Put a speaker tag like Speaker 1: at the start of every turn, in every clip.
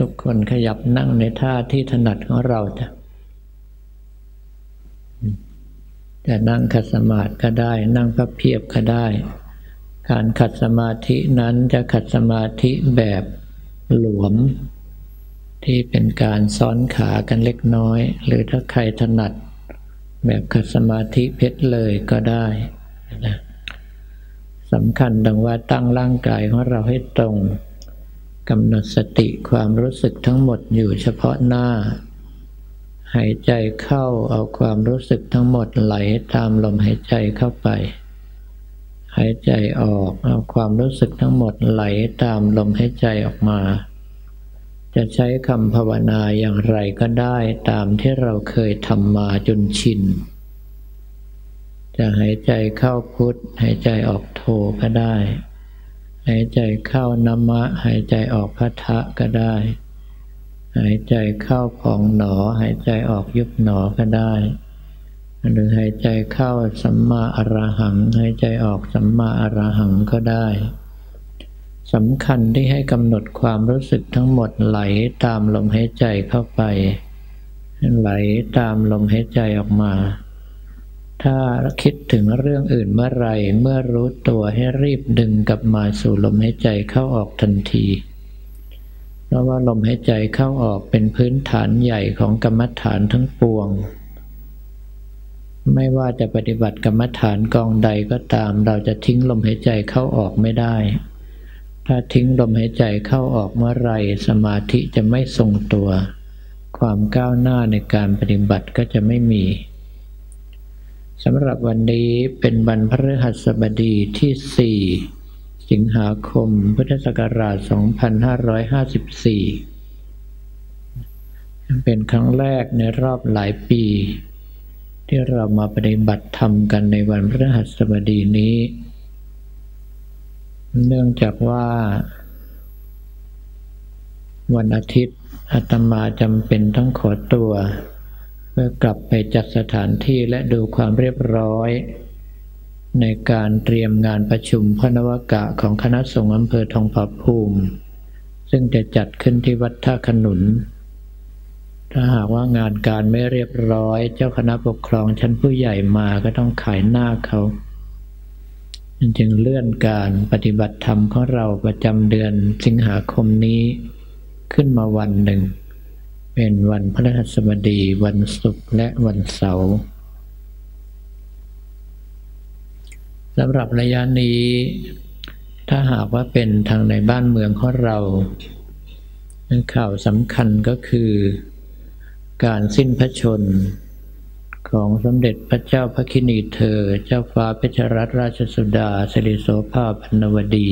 Speaker 1: ทุกคนขยับนั่งในท่าที่ถนัดของเราจะจะนั่งขัดสมาธิก็ได้ นั่งพับเพียบก็ได้ การขัดสมาธินั้นจะขัดสมาธิแบบหลวม ที่เป็นการซ้อนขากันเล็กน้อย หรือถ้าใครถนัด แบบขัดสมาธิเพชรเลยก็ได้นะสำคัญดังว่าตั้งร่างกายของเราให้ตรง กำหนดสติความรู้สึกทั้งหมดอยู่เฉพาะหน้า หายใจเข้าเอาความรู้สึกทั้งหมดไหลตามลมหายใจเข้าไป หายใจออกเอาความรู้สึกทั้งหมดไหลตามลมหายใจออกมา จะใช้คำภาวนาอย่างไรก็ได้ตามที่เราเคยทำมาจนชิน จะหายใจเข้าพุทธหายใจออกโทก็ได้ หายใจเข้านามะ หายใจออกพัทะก็ได้ หายใจเข้าพองหนอ หายใจออกยุบหนอก็ได้ หรือหายใจเข้าสัมมาอรหัง หายใจออกสัมมาอรหังก็ได้สำคัญที่ให้กำหนดความรู้สึกทั้งหมดไหลตามลมหายใจเข้าไป ไหลตามลมหายใจออกมา ถ้าคิดถึงเรื่องอื่นเมื่อไรเมื่อรู้ตัวให้รีบดึงกลับมาสู่ลมหายใจเข้าออกทันที เพราะว่าลมหายใจเข้าออกเป็นพื้นฐานใหญ่ของกรรมฐานทั้งปวง ไม่ว่าจะปฏิบัติกรรมฐานกองใดก็ตาม เราจะทิ้งลมหายใจเข้าออกไม่ได้ ถ้าทิ้งลมหายใจเข้าออกเมื่อไรสมาธิจะไม่ทรงตัว ความก้าวหน้าในการปฏิบัติก็จะไม่มี สำหรับวันนี้เป็นวันพฤหัสบดีที่ 4 สิงหาคม พุทธศักราช 2554 เป็นครั้งแรกในรอบหลายปี ที่เรามาปฏิบัติธรรมกันในวันพฤหัสบดีนี้ เนื่องจากว่า วันอาทิตย์อาตมาจำเป็นต้องขอตัว กลับไปจัดสถานที่และดูความเรียบร้อย ในการเตรียมงานประชุมพระนวกะของคณะสงฆ์อำเภอทองผาภูมิ ซึ่งจะจัดขึ้นที่วัดท่าขนุน ถ้าหากว่างานการไม่เรียบร้อย เจ้าคณะปกครองชั้นผู้ใหญ่มาก็ต้องขายหน้าเขาจึงเลื่อนการปฏิบัติธรรมของเราประจำเดือนสิงหาคมนี้ขึ้นมาวันหนึ่ง เป็นวันพฤหัสบดี วันศุกร์และวันเสาร์สำหรับระยะนี้ ถ้าหากว่าเป็นทางในบ้านเมืองของเราข่าวสำคัญก็คือ การสิ้นพระชน ของสมเด็จพระเจ้าพระคินีเธอ เจ้าฟ้าเพชรรัตนราชสุดาสิริโสภาพันวดี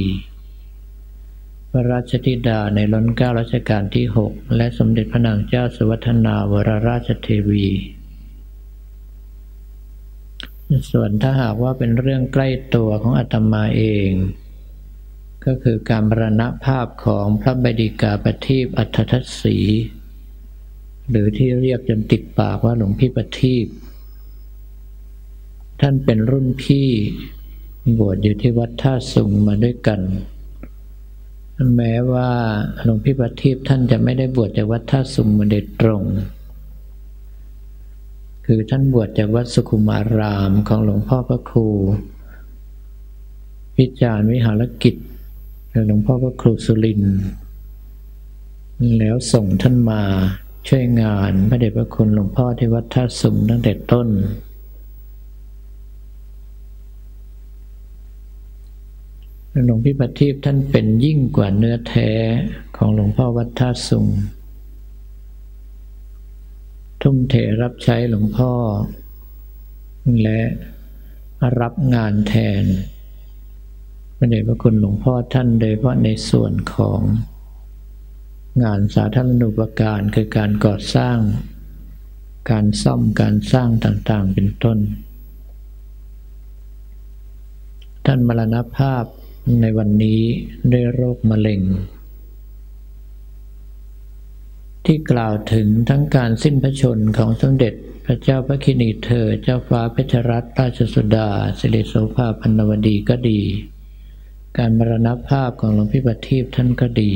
Speaker 1: พระราชธิดาในล้นเก้ารัชกาลที่หกและสมเด็จพระนางเจ้าสวัฒนาวรราชเทวี ส่วนถ้าหากว่าเป็นเรื่องใกล้ตัวของอาตมาเอง ก็คือการบรณภาพของพระบดิกาประทีปอัฏฐทัศสี หรือที่เรียกจนติดปากว่าหลวงพี่ประทีปท่านเป็นรุ่นพี่บวชอยู่ที่วัดท่าสุงมาด้วยกัน แม้ว่าหลวงพี่ประทีปท่านจะไม่ได้บวชจากวัดท่าสุงมาโดยตรง คือท่านบวชจากวัดสุขุมารามของหลวงพ่อพระครูพิจารวิหารกิจหลวงพ่อพระครูสุริน แล้วส่งท่านมาช่วยงานพระเดชพระคุณหลวงพ่อที่วัดท่าสุงตั้งแต่ต้น หลวงพี่ปฏิบท่านเป็นยิ่งกว่าเนื้อแท้ของหลวงพ่อวัดท่าสุง ทุ่มเทรับใช้หลวงพ่อ และรับงานแทนพระเดชพระคุณหลวงพ่อท่านโดยเฉพาะในส่วนของงานสาธารณูปการคือการก่อสร้าง การซ่อมการสร้างต่างๆเป็นต้น ท่านมรณภาพ ในวันนี้ด้วยโรคมะเร็ง ที่กล่าวถึงทั้งการสิ้นพระชนของสมเด็จพระเจ้าพระคินีเธอ เจ้าฟ้าเพชรรัตนราชสุดา สิริโสภาพันวดีก็ดี การมรณภาพของหลวงพี่ปฏิบท่านก็ดี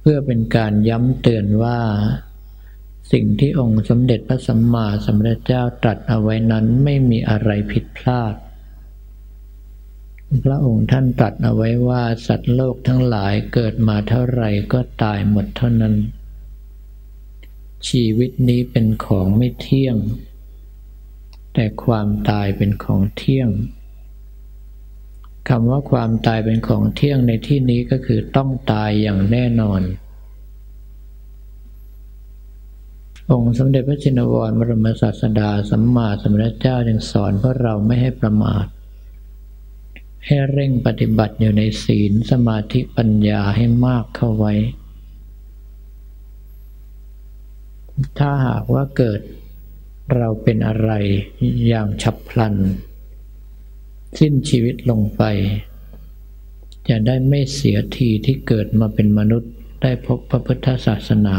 Speaker 1: เพื่อเป็นการย้ำเตือนว่า สิ่งที่องค์สมเด็จพระสัมมาสัมพุทธเจ้าตรัสเอาไว้นั้นไม่มีอะไรผิดพลาด พระองค์ท่านตรัสเอาไว้ว่าสัตว์โลกทั้งหลายเกิดมาเท่าไหร่ก็ตายหมดเท่านั้น ชีวิตนี้เป็นของไม่เที่ยง แต่ความตายเป็นของเที่ยงคำว่าความตายเป็นของเที่ยงในที่นี้ก็คือต้องตายอย่างแน่นอน องค์สมเด็จพระจินวรบรมศาสดาสัมมาสัมพุทธเจ้ายังสอนพวกเราไม่ให้ประมาท ให้เร่งปฏิบัติอยู่ในศีลสมาธิปัญญาให้มากเข้าไว้ ถ้าหากว่าเกิดเราเป็นอะไรอย่างฉับพลัน สิ้นชีวิตลงไป จะได้ไม่เสียทีที่เกิดมาเป็นมนุษย์ได้พบพระพุทธศาสนา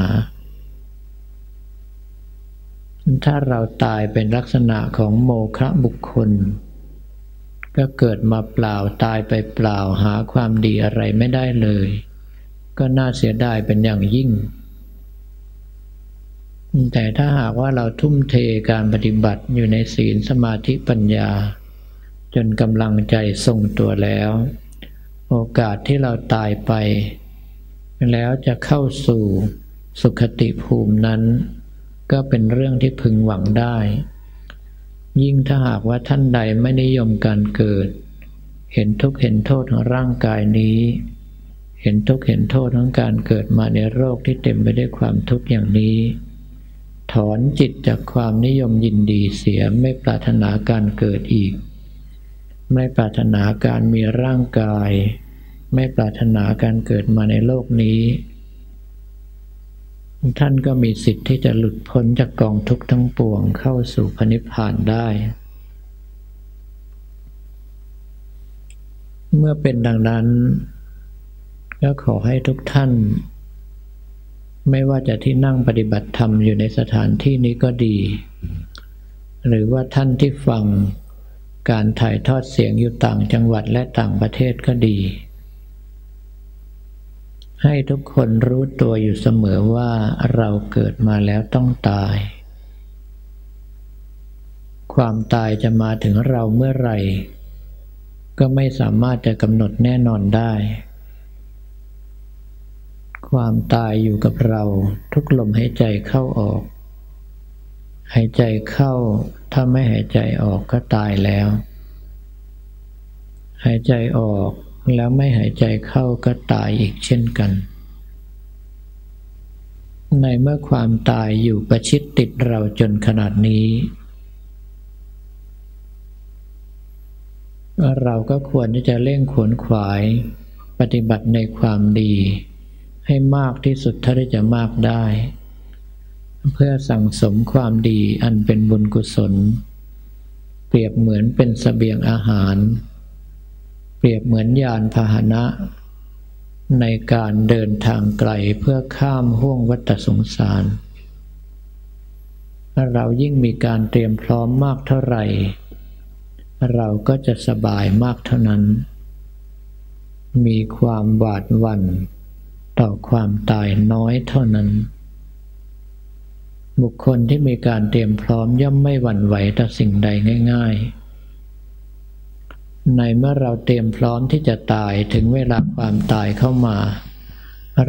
Speaker 1: ถ้าเราตายเป็นลักษณะของโมฆะบุคคล ก็เกิดมาเปล่าตายไปเปล่าหาความดีอะไรไม่ได้เลย ก็น่าเสียดายเป็นอย่างยิ่ง แต่ถ้าหากว่าเราทุ่มเทการปฏิบัติอยู่ในศีลสมาธิปัญญา จนกำลังใจทรงตัวแล้ว โอกาสที่เราตายไป แล้วจะเข้าสู่สุขติภูมินั้น ก็เป็นเรื่องที่พึงหวังได้ ยิ่งถ้าหากว่าท่านใดไม่นิยมการเกิด เห็นทุกข์เห็นโทษของร่างกายนี้ เห็นทุกข์เห็นโทษของการเกิดมาในโรคที่เต็มไปด้วยความทุกข์อย่างนี้ ถอนจิตจากความนิยมยินดีเสียไม่ปรารถนาการเกิดอีก ไม่ปรารถนาการมีร่างกาย ไม่ปรารถนาการเกิดมาในโลกนี้ ท่านก็มีสิทธิ์ที่จะหลุดพ้นจากกองทุกข์ทั้งปวงเข้าสู่พระนิพพานได้ เมื่อเป็นดังนั้น ก็ขอให้ทุกท่าน ไม่ว่าจะที่นั่งปฏิบัติธรรมอยู่ในสถานที่นี้ก็ดี หรือว่าท่านที่ฟังการถ่ายทอดเสียงอยู่ต่างจังหวัดและต่างประเทศก็ดี ให้ทุกคนรู้ตัวอยู่เสมอว่าเราเกิดมาแล้วต้องตาย ความตายจะมาถึงเราเมื่อไหร่ ก็ไม่สามารถจะกำหนดแน่นอนได้ ความตายอยู่กับเราทุกลมหายใจเข้าออก หายใจเข้าถ้าไม่หายใจออกก็ตายแล้ว หายใจออก แล้วไม่หายใจเข้าก็ตายอีกเช่นกัน ในเมื่อความตายอยู่ประชิดติดเราจนขนาดนี้ เราก็ควรที่จะเร่งขวนขวาย ปฏิบัติในความดี ให้มากที่สุดเท่าที่จะมากได้ เพื่อสั่งสมความดีอันเป็นบุญกุศล เปรียบเหมือนเป็นสเสบียงอาหาร เปรียบเหมือนยานพาหนะ ในการเดินทางไกลเพื่อข้ามห่วงวัฏสงสารเรายิ่งมีการเตรียมพร้อมมากเท่าไหร่ เราก็จะสบายมากเท่านั้น มีความหวาดหวั่นต่อความตายน้อยเท่านั้น บุคคลที่มีการเตรียมพร้อมย่อมไม่หวั่นไหวต่อสิ่งใดง่าย ๆ ในเมื่อเราเตรียมพร้อมที่จะตายถึงเวลาความตายเข้ามา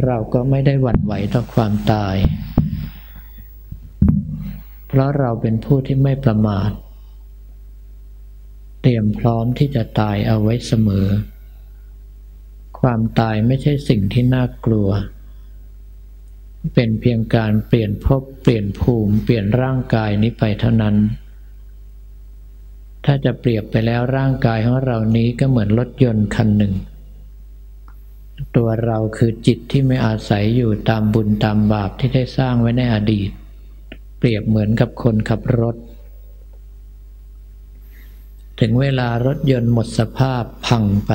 Speaker 1: เราก็ไม่ได้หวั่นไหวต่อความตาย เพราะเราเป็นผู้ที่ไม่ประมาท เตรียมพร้อมที่จะตายเอาไว้เสมอ ความตายไม่ใช่สิ่งที่น่ากลัว เป็นเพียงการเปลี่ยนภพเปลี่ยนภูมิ เปลี่ยนร่างกายนี้ไปเท่านั้น ถ้าจะเปรียบไปแล้วร่างกายของเรานี้ก็เหมือนรถยนต์คันหนึ่ง ตัวเราคือจิตที่ไม่อาศัยอยู่ตามบุญตามบาปที่ได้สร้างไว้ในอดีต เปรียบเหมือนกับคนขับรถ ถึงเวลารถยนต์หมดสภาพพังไป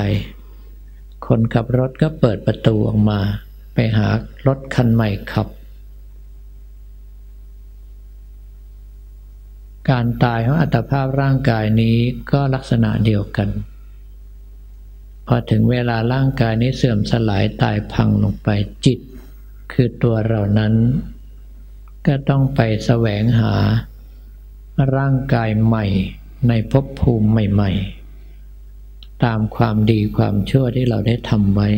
Speaker 1: คนขับรถก็เปิดประตูออกมา ไปหารถคันใหม่ขับ การตายของอัตภาพร่างกายนี้ก็ลักษณะเดียวกัน พอถึงเวลาร่างกายนี้เสื่อมสลายตายพังลงไปจิต คือตัวเรานั้น ก็ต้องไปแสวงหา ร่างกายใหม่ในภพภูมิใหม่ ๆ ตามความดีความชั่วที่เราได้ทำไว้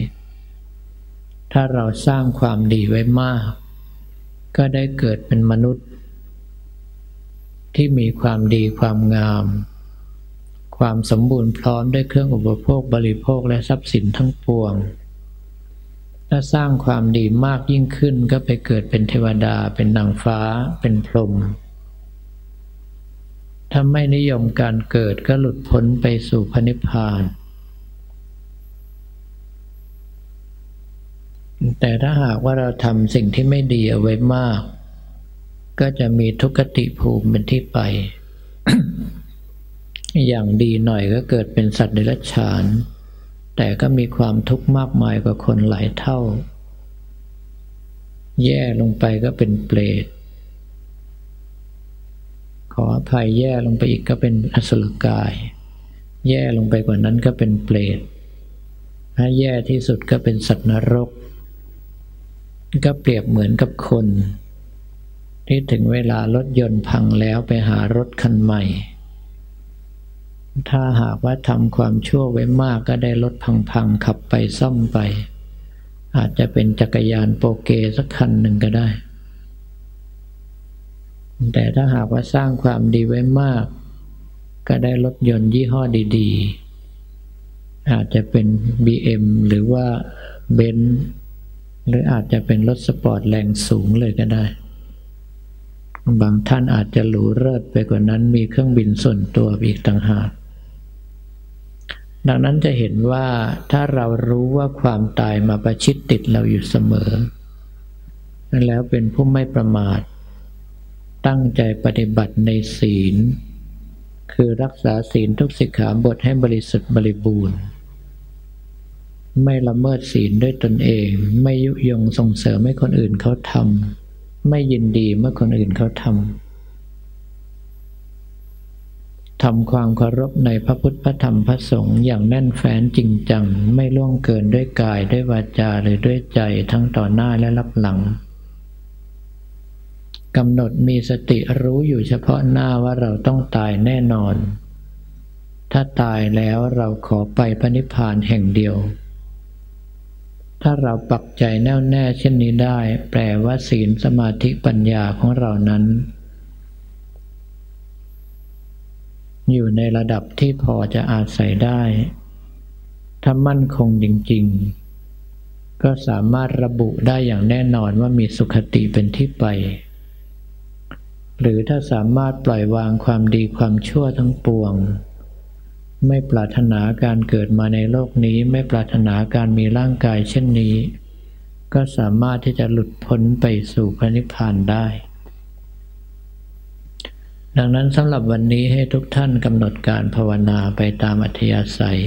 Speaker 1: ถ้าเราสร้างความดีไว้มาก ก็ได้เกิดเป็นมนุษย์ ที่มีความดีความงาม ความสมบูรณ์พร้อมด้วยเครื่องอุปโภคบริโภคและทรัพย์สินทั้งปวง ถ้าสร้างความดีมากยิ่งขึ้นก็ไปเกิดเป็นเทวดา เป็นนางฟ้า เป็นพรหมถ้าไม่นิยมการเกิดก็หลุดพ้นไปสู่พระนิพพานแต่ถ้าหากว่าเราทำสิ่งที่ไม่ดีเอาไว้มาก ก็จะมีทุกขติภูมิเป็นที่ไป อย่างดีหน่อยก็เกิดเป็นสัตว์เดรัจฉาน แต่ก็มีความทุกข์มากมายกว่าคนหลายเท่า แย่ลงไปก็เป็นเปรตขออภัยแย่ลงไปอีกก็เป็นอสุรกาย แย่ลงไปกว่านั้นก็เป็นเปรตถ้าแย่ที่สุดก็เป็นสัตว์นรก ก็เปรียบเหมือนกับคน ที่ถึงเวลารถยนต์พังแล้วไปหารถคันใหม่ ถ้าหากว่าทำความชั่วไว้มากก็ได้รถพังๆขับไปซ่อมไป อาจจะเป็นจักรยานโปเกสักคันหนึ่งก็ได้ แต่ถ้าหากว่าสร้างความดีไว้มาก ก็ได้รถยนต์ยี่ห้อดีๆ อาจจะเป็น BM หรือว่าเบนซ์หรืออาจจะเป็นรถสปอร์ตแรงสูงเลยก็ได้ บางท่านอาจจะหรูเลิศไปกว่านั้นมีเครื่องบินส่วนตัวอีกต่างหาก ดังนั้นจะเห็นว่าถ้าเรารู้ว่าความตายมาประชิดติดเราอยู่เสมอ แล้วเป็นผู้ไม่ประมาท ตั้งใจปฏิบัติในศีล คือรักษาศีลทุกสิกขาบทให้บริสุทธิ์บริบูรณ์ ไม่ละเมิดศีลด้วยตนเอง ไม่ยุยงส่งเสริมให้คนอื่นเขาทำ ไม่ยินดีเมื่อคนอื่นเขาทำทำความเคารพในพระพุทธพระธรรมพระสงฆ์อย่างแน่นแฟ้นจริงจัง ไม่ล่วงเกินด้วยกายด้วยวาจาหรือด้วยใจทั้งต่อหน้าและรับหลังกำหนดมีสติรู้อยู่เฉพาะหน้าว่าเราต้องตายแน่นอน ถ้าตายแล้วเราขอไปพระนิพพานแห่งเดียว ถ้าเราปักใจแน่วแน่เช่นนี้ได้ แปลว่าศีลสมาธิปัญญาของเรานั้น อยู่ในระดับที่พอจะอาศัยได้ถ้ามั่นคงจริง ๆ ก็สามารถระบุได้อย่างแน่นอนว่ามีสุขติเป็นที่ไป หรือถ้าสามารถปล่อยวางความดีความชั่วทั้งปวง ไม่ปรารถนาการเกิดมาในโลกนี้ ไม่ปรารถนาการมีร่างกายเช่นนี้ ก็สามารถที่จะหลุดพ้นไปสู่พระนิพพานได้ ดังนั้นสำหรับวันนี้ให้ทุกท่านกำหนดการภาวนาไปตามอัธยาศัย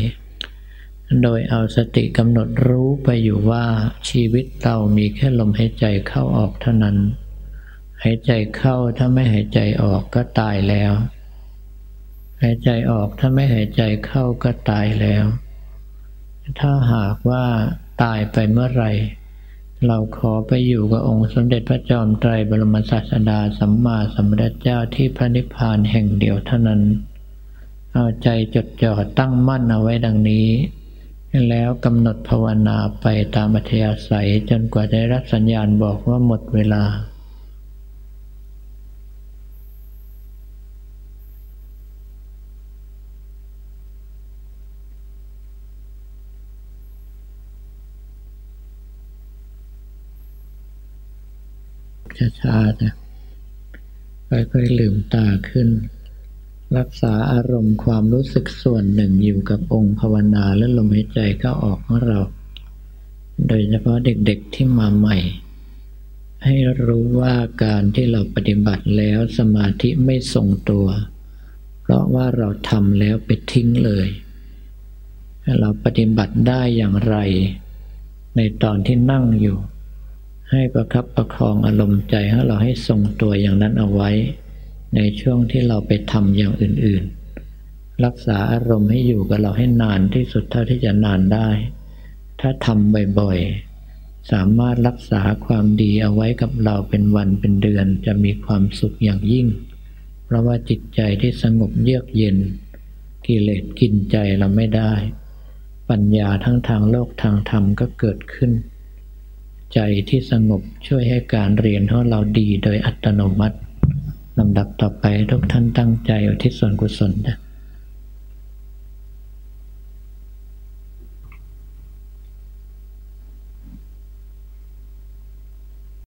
Speaker 1: โดยเอาสติกำหนดรู้ไปอยู่ว่าชีวิตเรามีแค่ลมหายใจเข้าออกเท่านั้น หายใจเข้าถ้าไม่หายใจออกก็ตายแล้ว หายใจออกถ้าไม่หายใจเข้าก็ตายแล้ว ถ้าหากว่าตายไปเมื่อไรเราขอไปอยู่กับองค์สมเด็จพระจอมไตรบรมศาสดาสัมมาสัมพุทธเจ้าที่พระนิพพานแห่งเดียวเท่านั้น เอาใจจดจ่อตั้งมั่นเอาไว้ดังนี้ แล้วกำหนดภาวนาไปตามอัธยาศัยจนกว่าได้รับสัญญาณบอกว่าหมดเวลา ช้าๆนะค่อยๆลืมตาขึ้น รักษาอารมณ์ความรู้สึกส่วนหนึ่งอยู่กับองค์ภาวนาและลมหายใจเข้าออกของเรา โดยเฉพาะเด็กๆที่มาใหม่ ให้รู้ว่าการที่เราปฏิบัติแล้วสมาธิไม่ทรงตัว เพราะว่าเราทำแล้วไปทิ้งเลย เราปฏิบัติได้อย่างไร ในตอนที่นั่งอยู่ ให้ประคับประคองอารมณ์ใจให้เราให้ทรงตัวอย่างนั้นเอาไว้ ในช่วงที่เราไปทำอย่างอื่นๆ รักษาอารมณ์ให้อยู่กับเราให้นานที่สุดเท่าที่จะนานได้ ถ้าทำบ่อยๆ สามารถรักษาความดีเอาไว้กับเราเป็นวันเป็นเดือนจะมีความสุขอย่างยิ่ง เพราะว่าจิตใจที่สงบเยือกเย็น กิเลสกินใจเราไม่ได้ ปัญญาทั้งทางโลกทางธรรมก็เกิดขึ้น ใจที่สงบช่วยให้การเรียนของเราดีโดยอัตโนมัติลำดับต่อไปทุกท่านตั้งใจอุทิศส่วนกุศลนะ